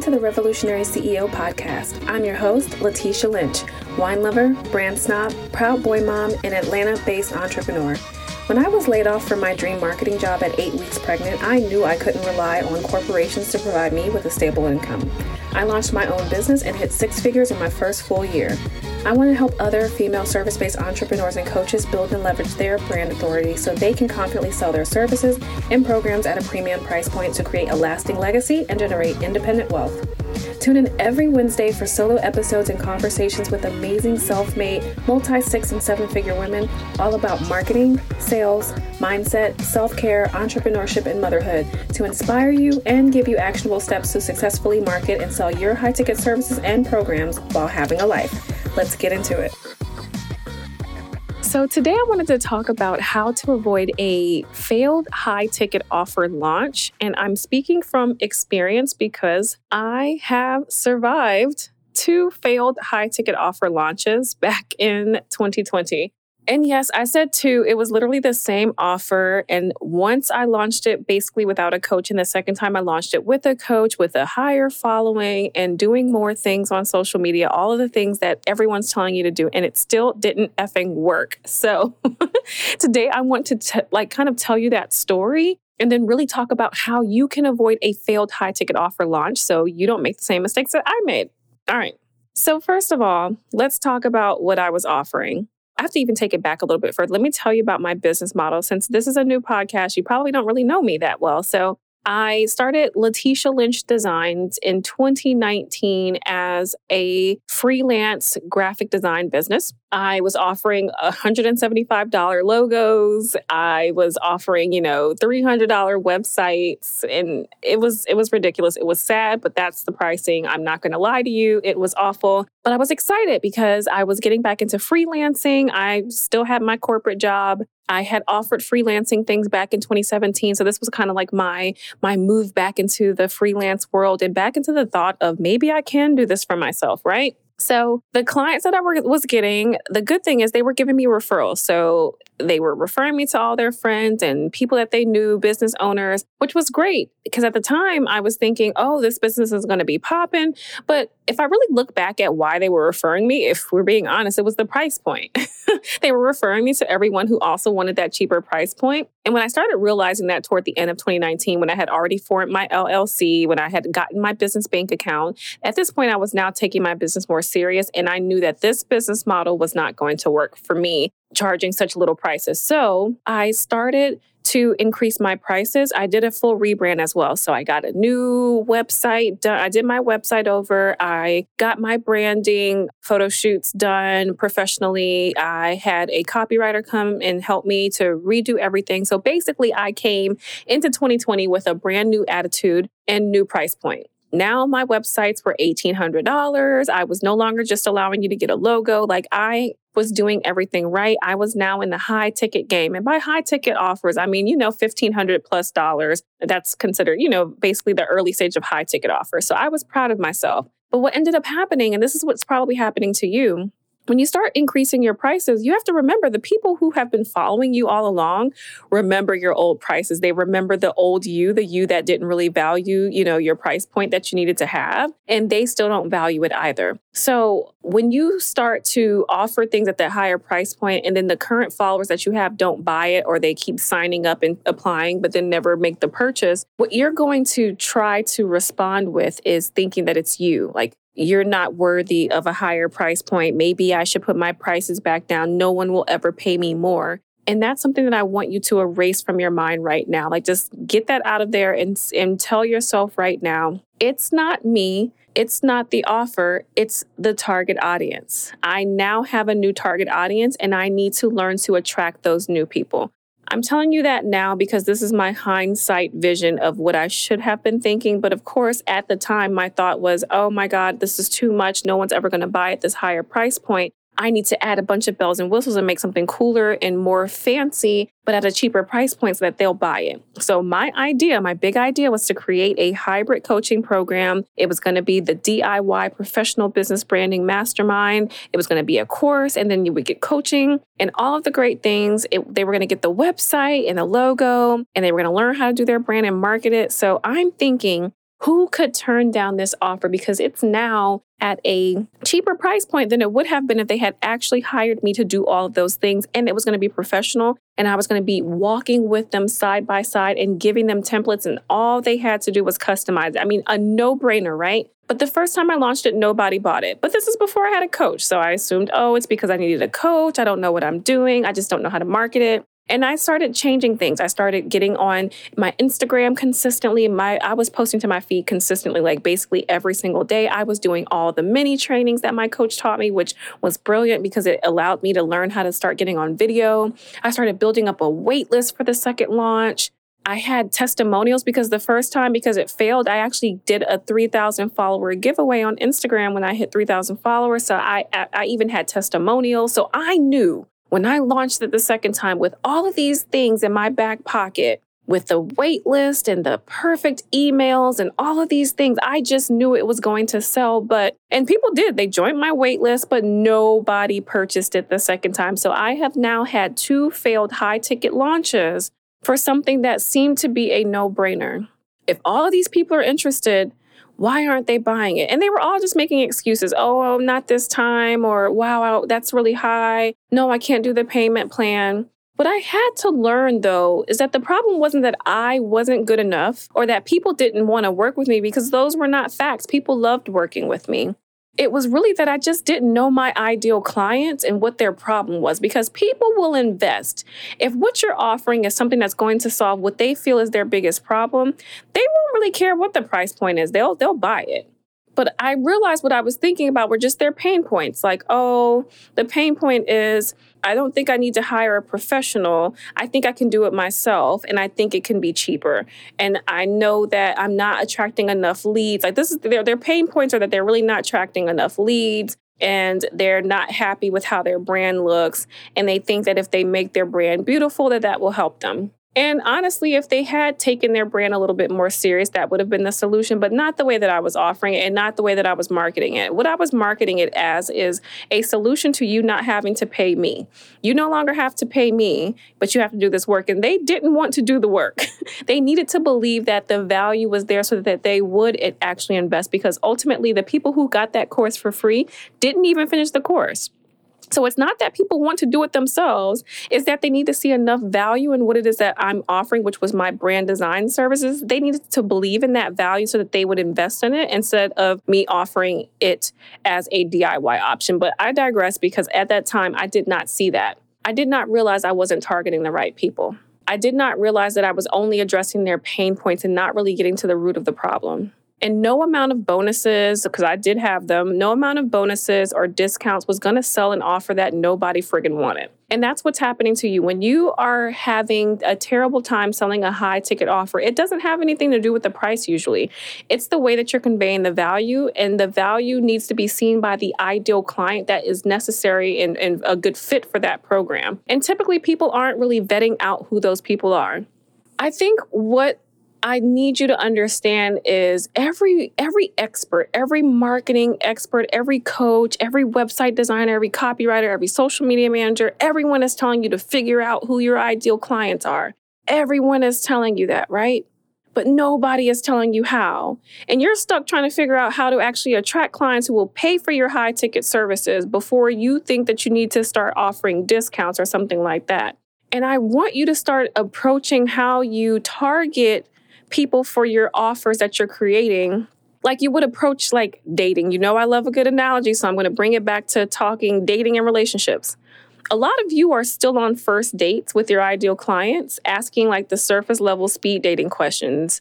Welcome to the Revolutionary CEO podcast. I'm your host, Latesha Lynch, wine lover, brand snob, proud boy mom, and Atlanta based entrepreneur. When I was laid off from my dream marketing job at eight weeks pregnant, I knew I couldn't rely on corporations to provide me with a stable income. I launched my own business and hit six figures in my first full year. I want to help other female service based entrepreneurs and coaches build and leverage their brand authority so they can confidently sell their services and programs at a premium price point to create a lasting legacy and generate independent wealth. Tune in every Wednesday for solo episodes and conversations with amazing self made, multi six and seven figure women all about marketing, sales, mindset, self care, entrepreneurship, and motherhood to inspire you and give you actionable steps to successfully market and sell your high ticket services and programs while having a life. Let's get into it. So, today I wanted to talk about how to avoid a failed high ticket offer launch. And I'm speaking from experience because I have survived two failed high ticket offer launches back in 2020. And yes, I said two. It was literally the same offer. And once I launched it basically without a coach, and the second time I launched it with a coach, with a higher following, and doing more things on social media, all of the things that everyone's telling you to do. And it still didn't effing work. So today I want to t- like kind of tell you that story and then really talk about how you can avoid a failed high ticket offer launch so you don't make the same mistakes that I made. All right. So, first of all, let's talk about what I was offering. I have to even take it back a little bit further. Let me tell you about my business model. Since this is a new podcast, you probably don't really know me that well. So I started Latesha Lynch Designs in 2019 as a freelance graphic design business. I was offering $175 logos. I was offering, you know, $300 websites and it was it was ridiculous. It was sad, but that's the pricing. I'm not going to lie to you. It was awful, but I was excited because I was getting back into freelancing. I still had my corporate job. I had offered freelancing things back in 2017, so this was kind of like my my move back into the freelance world and back into the thought of maybe I can do this for myself, right? So the clients that I was getting, the good thing is they were giving me referrals. So they were referring me to all their friends and people that they knew, business owners, which was great because at the time I was thinking, oh, this business is going to be popping. But if I really look back at why they were referring me, if we're being honest, it was the price point. they were referring me to everyone who also wanted that cheaper price point. And when I started realizing that toward the end of 2019, when I had already formed my LLC, when I had gotten my business bank account, at this point I was now taking my business more serious. And I knew that this business model was not going to work for me, charging such little prices. So I started to increase my prices, I did a full rebrand as well. So I got a new website done. I did my website over. I got my branding photo shoots done professionally. I had a copywriter come and help me to redo everything. So basically, I came into 2020 with a brand new attitude and new price point. Now my websites were $1,800. I was no longer just allowing you to get a logo. Like I was doing everything right. I was now in the high ticket game. And by high ticket offers, I mean, you know, 1500 plus dollars. That's considered, you know, basically the early stage of high ticket offers. So I was proud of myself. But what ended up happening, and this is what's probably happening to you, when you start increasing your prices, you have to remember the people who have been following you all along remember your old prices. They remember the old you, the you that didn't really value, you know, your price point that you needed to have, and they still don't value it either. So, when you start to offer things at that higher price point and then the current followers that you have don't buy it or they keep signing up and applying but then never make the purchase, what you're going to try to respond with is thinking that it's you. Like you're not worthy of a higher price point. Maybe I should put my prices back down. No one will ever pay me more. And that's something that I want you to erase from your mind right now. Like just get that out of there and and tell yourself right now, it's not me. It's not the offer, it's the target audience. I now have a new target audience and I need to learn to attract those new people. I'm telling you that now because this is my hindsight vision of what I should have been thinking. But of course, at the time, my thought was, oh my God, this is too much. No one's ever going to buy at this higher price point. I need to add a bunch of bells and whistles and make something cooler and more fancy, but at a cheaper price point so that they'll buy it. So, my idea, my big idea was to create a hybrid coaching program. It was going to be the DIY professional business branding mastermind. It was going to be a course, and then you would get coaching and all of the great things. It, they were going to get the website and the logo, and they were going to learn how to do their brand and market it. So, I'm thinking who could turn down this offer because it's now at a cheaper price point than it would have been if they had actually hired me to do all of those things and it was going to be professional and I was going to be walking with them side by side and giving them templates and all they had to do was customize. I mean, a no-brainer, right? But the first time I launched it, nobody bought it. But this is before I had a coach. So I assumed, oh, it's because I needed a coach. I don't know what I'm doing. I just don't know how to market it. And I started changing things. I started getting on my Instagram consistently. My I was posting to my feed consistently, like basically every single day. I was doing all the mini trainings that my coach taught me, which was brilliant because it allowed me to learn how to start getting on video. I started building up a wait list for the second launch. I had testimonials because the first time, because it failed, I actually did a 3,000 follower giveaway on Instagram when I hit 3,000 followers. So I, I even had testimonials. So I knew when I launched it the second time with all of these things in my back pocket, with the wait list and the perfect emails and all of these things, I just knew it was going to sell. But, and people did, they joined my wait list, but nobody purchased it the second time. So I have now had two failed high ticket launches for something that seemed to be a no brainer. If all of these people are interested, why aren't they buying it? And they were all just making excuses. Oh, not this time, or wow, that's really high. No, I can't do the payment plan. What I had to learn though is that the problem wasn't that I wasn't good enough or that people didn't want to work with me because those were not facts. People loved working with me it was really that I just didn't know my ideal clients and what their problem was because people will invest. If what you're offering is something that's going to solve what they feel is their biggest problem, they won't really care what the price point is. They'll they'll buy it. But I realized what I was thinking about were just their pain points. Like, oh, the pain point is I don't think I need to hire a professional. I think I can do it myself and I think it can be cheaper. And I know that I'm not attracting enough leads. Like this is their their pain points are that they're really not attracting enough leads and they're not happy with how their brand looks and they think that if they make their brand beautiful that that will help them. And honestly, if they had taken their brand a little bit more serious, that would have been the solution, but not the way that I was offering it and not the way that I was marketing it. What I was marketing it as is a solution to you not having to pay me. You no longer have to pay me, but you have to do this work. And they didn't want to do the work. they needed to believe that the value was there so that they would actually invest because ultimately the people who got that course for free didn't even finish the course. So it's not that people want to do it themselves, it's that they need to see enough value in what it is that I'm offering, which was my brand design services. They needed to believe in that value so that they would invest in it instead of me offering it as a DIY option. But I digress because at that time I did not see that. I did not realize I wasn't targeting the right people. I did not realize that I was only addressing their pain points and not really getting to the root of the problem. And no amount of bonuses, because I did have them, no amount of bonuses or discounts was going to sell an offer that nobody friggin' wanted. And that's what's happening to you. When you are having a terrible time selling a high ticket offer, it doesn't have anything to do with the price usually. It's the way that you're conveying the value, and the value needs to be seen by the ideal client that is necessary and, and a good fit for that program. And typically, people aren't really vetting out who those people are. I think what I need you to understand is every every expert, every marketing expert, every coach, every website designer, every copywriter, every social media manager, everyone is telling you to figure out who your ideal clients are. Everyone is telling you that, right? But nobody is telling you how. And you're stuck trying to figure out how to actually attract clients who will pay for your high ticket services before you think that you need to start offering discounts or something like that. And I want you to start approaching how you target people for your offers that you're creating like you would approach like dating. You know, I love a good analogy, so I'm going to bring it back to talking dating and relationships. A lot of you are still on first dates with your ideal clients, asking like the surface level speed dating questions.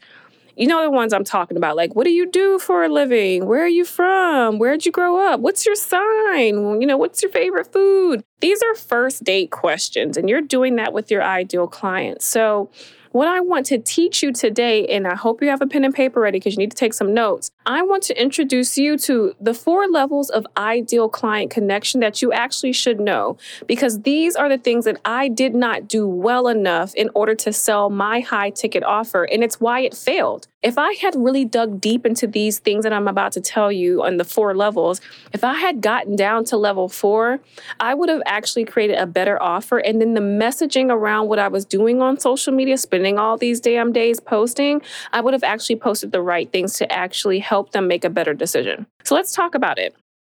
You know the ones I'm talking about, like what do you do for a living? Where are you from? Where'd you grow up? What's your sign? You know, what's your favorite food? These are first date questions, and you're doing that with your ideal clients. So what I want to teach you today, and I hope you have a pen and paper ready because you need to take some notes. I want to introduce you to the four levels of ideal client connection that you actually should know, because these are the things that I did not do well enough in order to sell my high ticket offer. And it's why it failed. If I had really dug deep into these things that I'm about to tell you on the four levels, if I had gotten down to level four, I would have actually created a better offer. And then the messaging around what I was doing on social media, spending all these damn days posting, I would have actually posted the right things to actually help them make a better decision. So let's talk about it.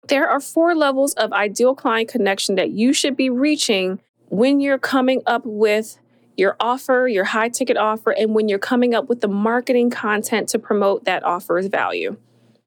There are four levels of ideal client connection that you should be reaching when you're coming up with your offer, your high ticket offer, and when you're coming up with the marketing content to promote that offer's value.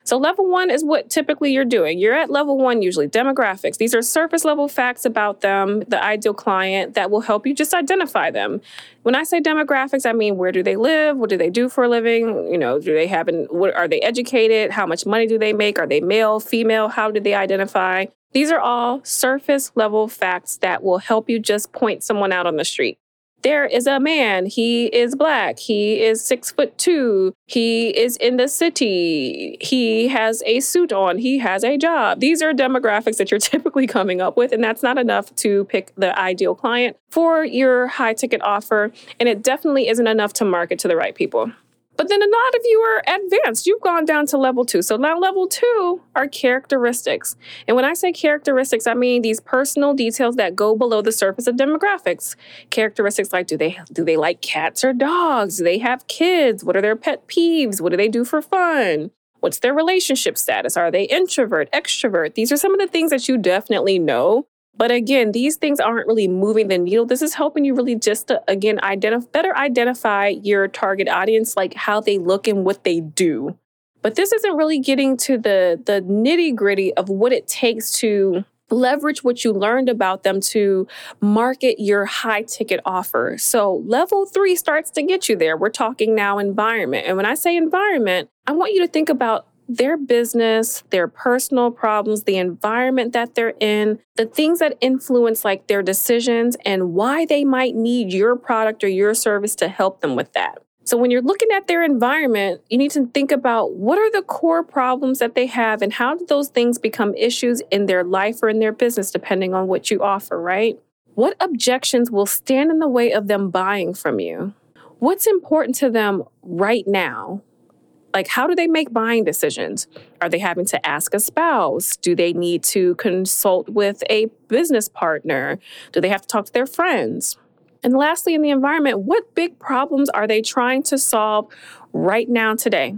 So, level one is what typically you're doing. You're at level one, usually demographics. These are surface level facts about them, the ideal client that will help you just identify them. When I say demographics, I mean where do they live? What do they do for a living? You know, do they have, an, what, are they educated? How much money do they make? Are they male, female? How do they identify? These are all surface level facts that will help you just point someone out on the street there is a man. He is black. He is six foot two. He is in the city. He has a suit on. He has a job. These are demographics that you're typically coming up with, and that's not enough to pick the ideal client for your high ticket offer. And it definitely isn't enough to market to the right people. But then a lot of you are advanced. You've gone down to level two. So now level two are characteristics. And when I say characteristics, I mean these personal details that go below the surface of demographics. Characteristics like do they do they like cats or dogs? Do they have kids? What are their pet peeves? What do they do for fun? What's their relationship status? Are they introvert, extrovert? These are some of the things that you definitely know but again, these things aren't really moving the needle. This is helping you really just to, again, identify better identify your target audience, like how they look and what they do. But this isn't really getting to the the nitty gritty of what it takes to leverage what you learned about them to market your high ticket offer. So level three starts to get you there. We're talking now environment. And when I say environment, I want you to think about their business, their personal problems, the environment that they're in, the things that influence like their decisions and why they might need your product or your service to help them with that. So when you're looking at their environment, you need to think about what are the core problems that they have and how do those things become issues in their life or in their business depending on what you offer, right? What objections will stand in the way of them buying from you? What's important to them right now? Like, how do they make buying decisions? Are they having to ask a spouse? Do they need to consult with a business partner? Do they have to talk to their friends? And lastly, in the environment, what big problems are they trying to solve right now today?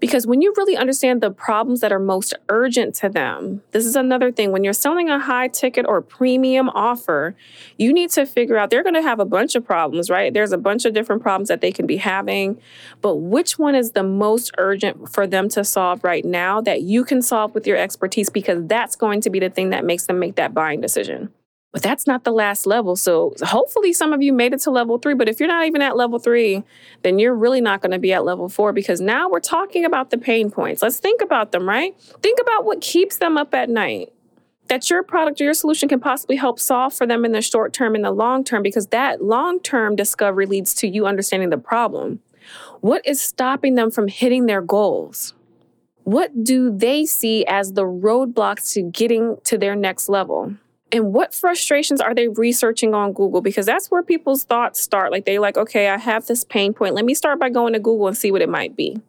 Because when you really understand the problems that are most urgent to them, this is another thing. When you're selling a high ticket or premium offer, you need to figure out they're going to have a bunch of problems, right? There's a bunch of different problems that they can be having, but which one is the most urgent for them to solve right now that you can solve with your expertise? Because that's going to be the thing that makes them make that buying decision. But that's not the last level. So hopefully some of you made it to level three. But if you're not even at level three, then you're really not going to be at level four because now we're talking about the pain points. Let's think about them, right? Think about what keeps them up at night that your product or your solution can possibly help solve for them in the short term and the long term because that long term discovery leads to you understanding the problem. What is stopping them from hitting their goals? What do they see as the roadblocks to getting to their next level? And what frustrations are they researching on Google? Because that's where people's thoughts start. Like they're like, okay, I have this pain point. Let me start by going to Google and see what it might be.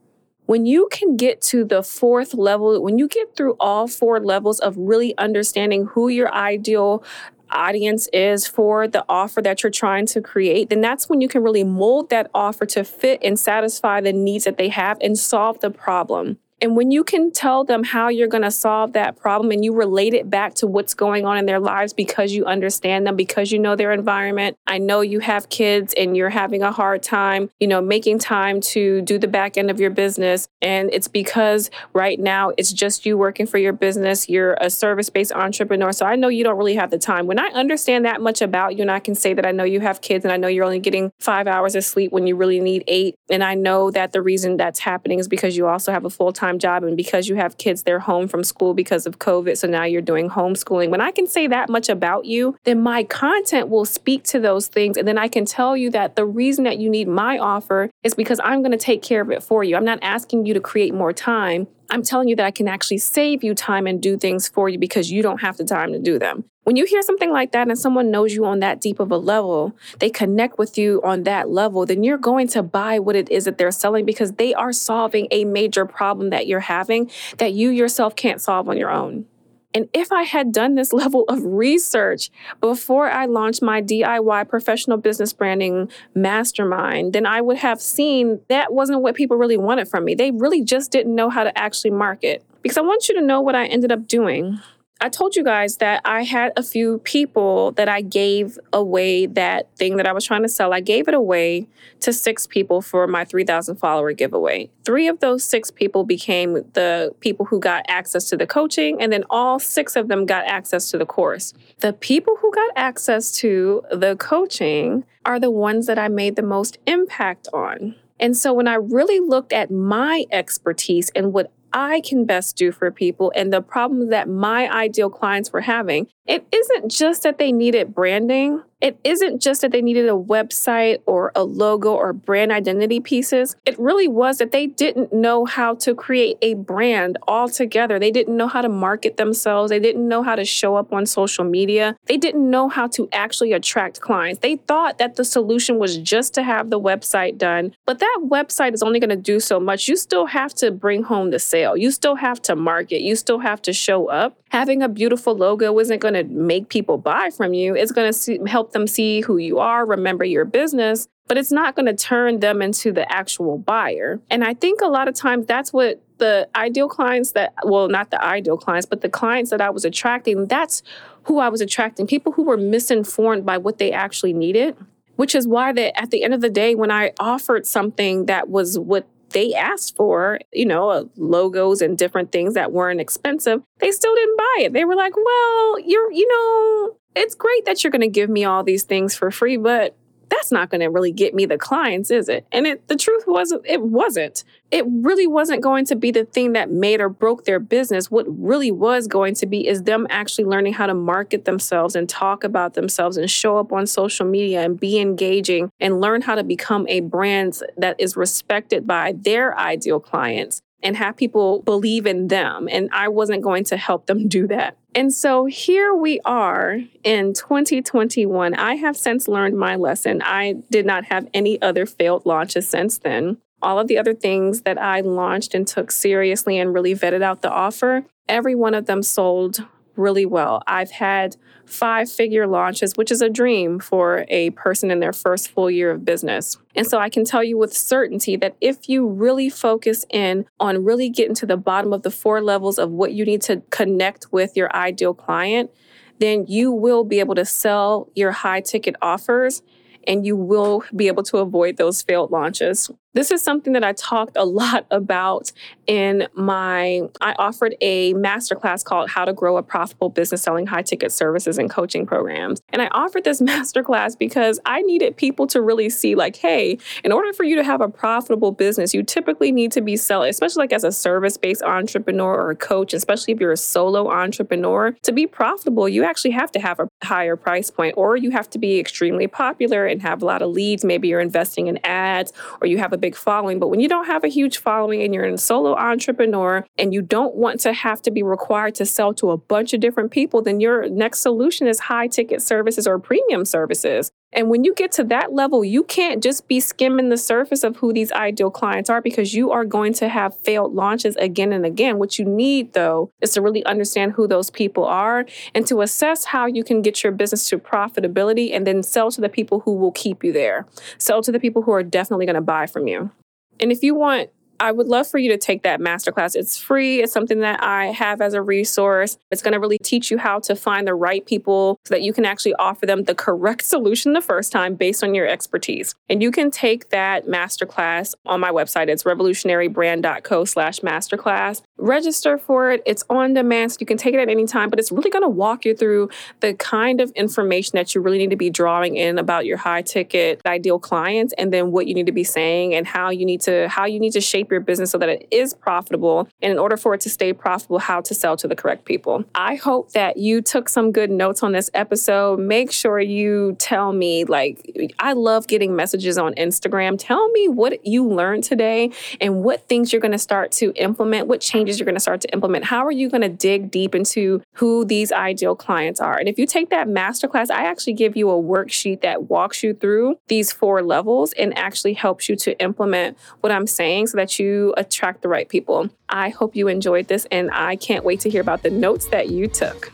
When you can get to the fourth level, when you get through all four levels of really understanding who your ideal audience is for the offer that you're trying to create, then that's when you can really mold that offer to fit and satisfy the needs that they have and solve the problem. And when you can tell them how you're going to solve that problem and you relate it back to what's going on in their lives because you understand them, because you know their environment. I know you have kids and you're having a hard time, you know, making time to do the back end of your business. And it's because right now it's just you working for your business. You're a service based entrepreneur. So I know you don't really have the time. When I understand that much about you and I can say that I know you have kids and I know you're only getting five hours of sleep when you really need eight. And I know that the reason that's happening is because you also have a full time job and because you have kids they're home from school because of covid so now you're doing homeschooling. When i can say that much about you then my content will speak to those things and then i can tell you that the reason that you need my offer is because i'm going to take care of it for you. I'm not asking you to create more time I'm telling you that I can actually save you time and do things for you because you don't have the time to do them. When you hear something like that and someone knows you on that deep of a level, they connect with you on that level, then you're going to buy what it is that they're selling because they are solving a major problem that you're having that you yourself can't solve on your own. And if I had done this level of research before I launched my DIY professional business branding mastermind, then I would have seen that wasn't what people really wanted from me. They really just didn't know how to actually market. Because I want you to know what I ended up doing. I told you guys that I had a few people that I gave away that thing that I was trying to sell. I gave it away to six people for my 3,000 follower giveaway. Three of those six people became the people who got access to the coaching, and then all six of them got access to the course. The people who got access to the coaching are the ones that I made the most impact on. And so when I really looked at my expertise and what I can best do for people and the problems that my ideal clients were having, it isn't just that they needed branding. It isn't just that they needed a website or a logo or brand identity pieces. It really was that they didn't know how to create a brand altogether. They didn't know how to market themselves. They didn't know how to show up on social media. They didn't know how to actually attract clients. They thought that the solution was just to have the website done, but that website is only going to do so much. You still have to bring home the sale. You still have to market. You still have to show up. Having a beautiful logo isn't going to make people buy from you. It's going to help them see who you are, remember your business, but it's not going to turn them into the actual buyer. And I think a lot of times that's what the ideal clients that, well, not the ideal clients, but the clients that I was attracting, that's who I was attracting. People who were misinformed by what they actually needed, which is why that at the end of the day, when I offered something that was what they asked for, you know, uh, logos and different things that weren't expensive, they still didn't buy it. They were like, well, you're, you know, it's great that you're going to give me all these things for free, but that's not going to really get me the clients, is it? And it, the truth was, it wasn't. It really wasn't going to be the thing that made or broke their business. What really was going to be is them actually learning how to market themselves and talk about themselves and show up on social media and be engaging and learn how to become a brand that is respected by their ideal clients and have people believe in them. And I wasn't going to help them do that. And so here we are in 2021. I have since learned my lesson. I did not have any other failed launches since then. All of the other things that I launched and took seriously and really vetted out the offer, every one of them sold really well. I've had five figure launches, which is a dream for a person in their first full year of business. And so I can tell you with certainty that if you really focus in on really getting to the bottom of the four levels of what you need to connect with your ideal client, then you will be able to sell your high ticket offers and you will be able to avoid those failed launches. This is something that I talked a lot about in my, I offered a masterclass called How to Grow a Profitable Business Selling High Ticket Services and Coaching Programs. And I offered this masterclass because I needed people to really see, like, hey, in order for you to have a profitable business, you typically need to be selling, especially like as a service based entrepreneur or a coach, especially if you're a solo entrepreneur. To be profitable, you actually have to have a higher price point, or you have to be extremely popular and have a lot of leads. Maybe you're investing in ads, or you have a big following. But when you don't have a huge following and you're a solo entrepreneur and you don't want to have to be required to sell to a bunch of different people, then your next solution is high ticket services or premium services. And when you get to that level, you can't just be skimming the surface of who these ideal clients are because you are going to have failed launches again and again. What you need, though, is to really understand who those people are and to assess how you can get your business to profitability and then sell to the people who will keep you there. Sell to the people who are definitely going to buy from you. And if you want I would love for you to take that masterclass. It's free. It's something that I have as a resource. It's going to really teach you how to find the right people so that you can actually offer them the correct solution the first time based on your expertise. And you can take that masterclass on my website. It's revolutionarybrand.co slash masterclass. Register for it. It's on demand, so you can take it at any time, but it's really going to walk you through the kind of information that you really need to be drawing in about your high ticket ideal clients and then what you need to be saying and how you need to how you need to shape your business so that it is profitable. And in order for it to stay profitable, how to sell to the correct people. I hope that you took some good notes on this episode. Make sure you tell me, like, I love getting messages on Instagram. Tell me what you learned today and what things you're going to start to implement, what changes you're going to start to implement. How are you going to dig deep into who these ideal clients are? And if you take that masterclass, I actually give you a worksheet that walks you through these four levels and actually helps you to implement what I'm saying so that you attract the right people. I hope you enjoyed this and I can't wait to hear about the notes that you took.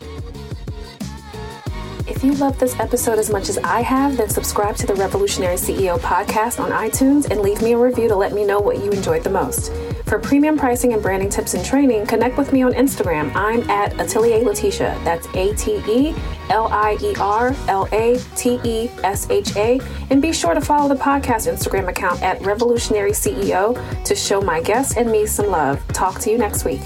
If you love this episode as much as I have, then subscribe to the Revolutionary CEO podcast on iTunes and leave me a review to let me know what you enjoyed the most. For premium pricing and branding tips and training, connect with me on Instagram. I'm at Atelier Latesha. That's A T E L I E R L A T E S H A. And be sure to follow the podcast Instagram account at Revolutionary CEO to show my guests and me some love. Talk to you next week.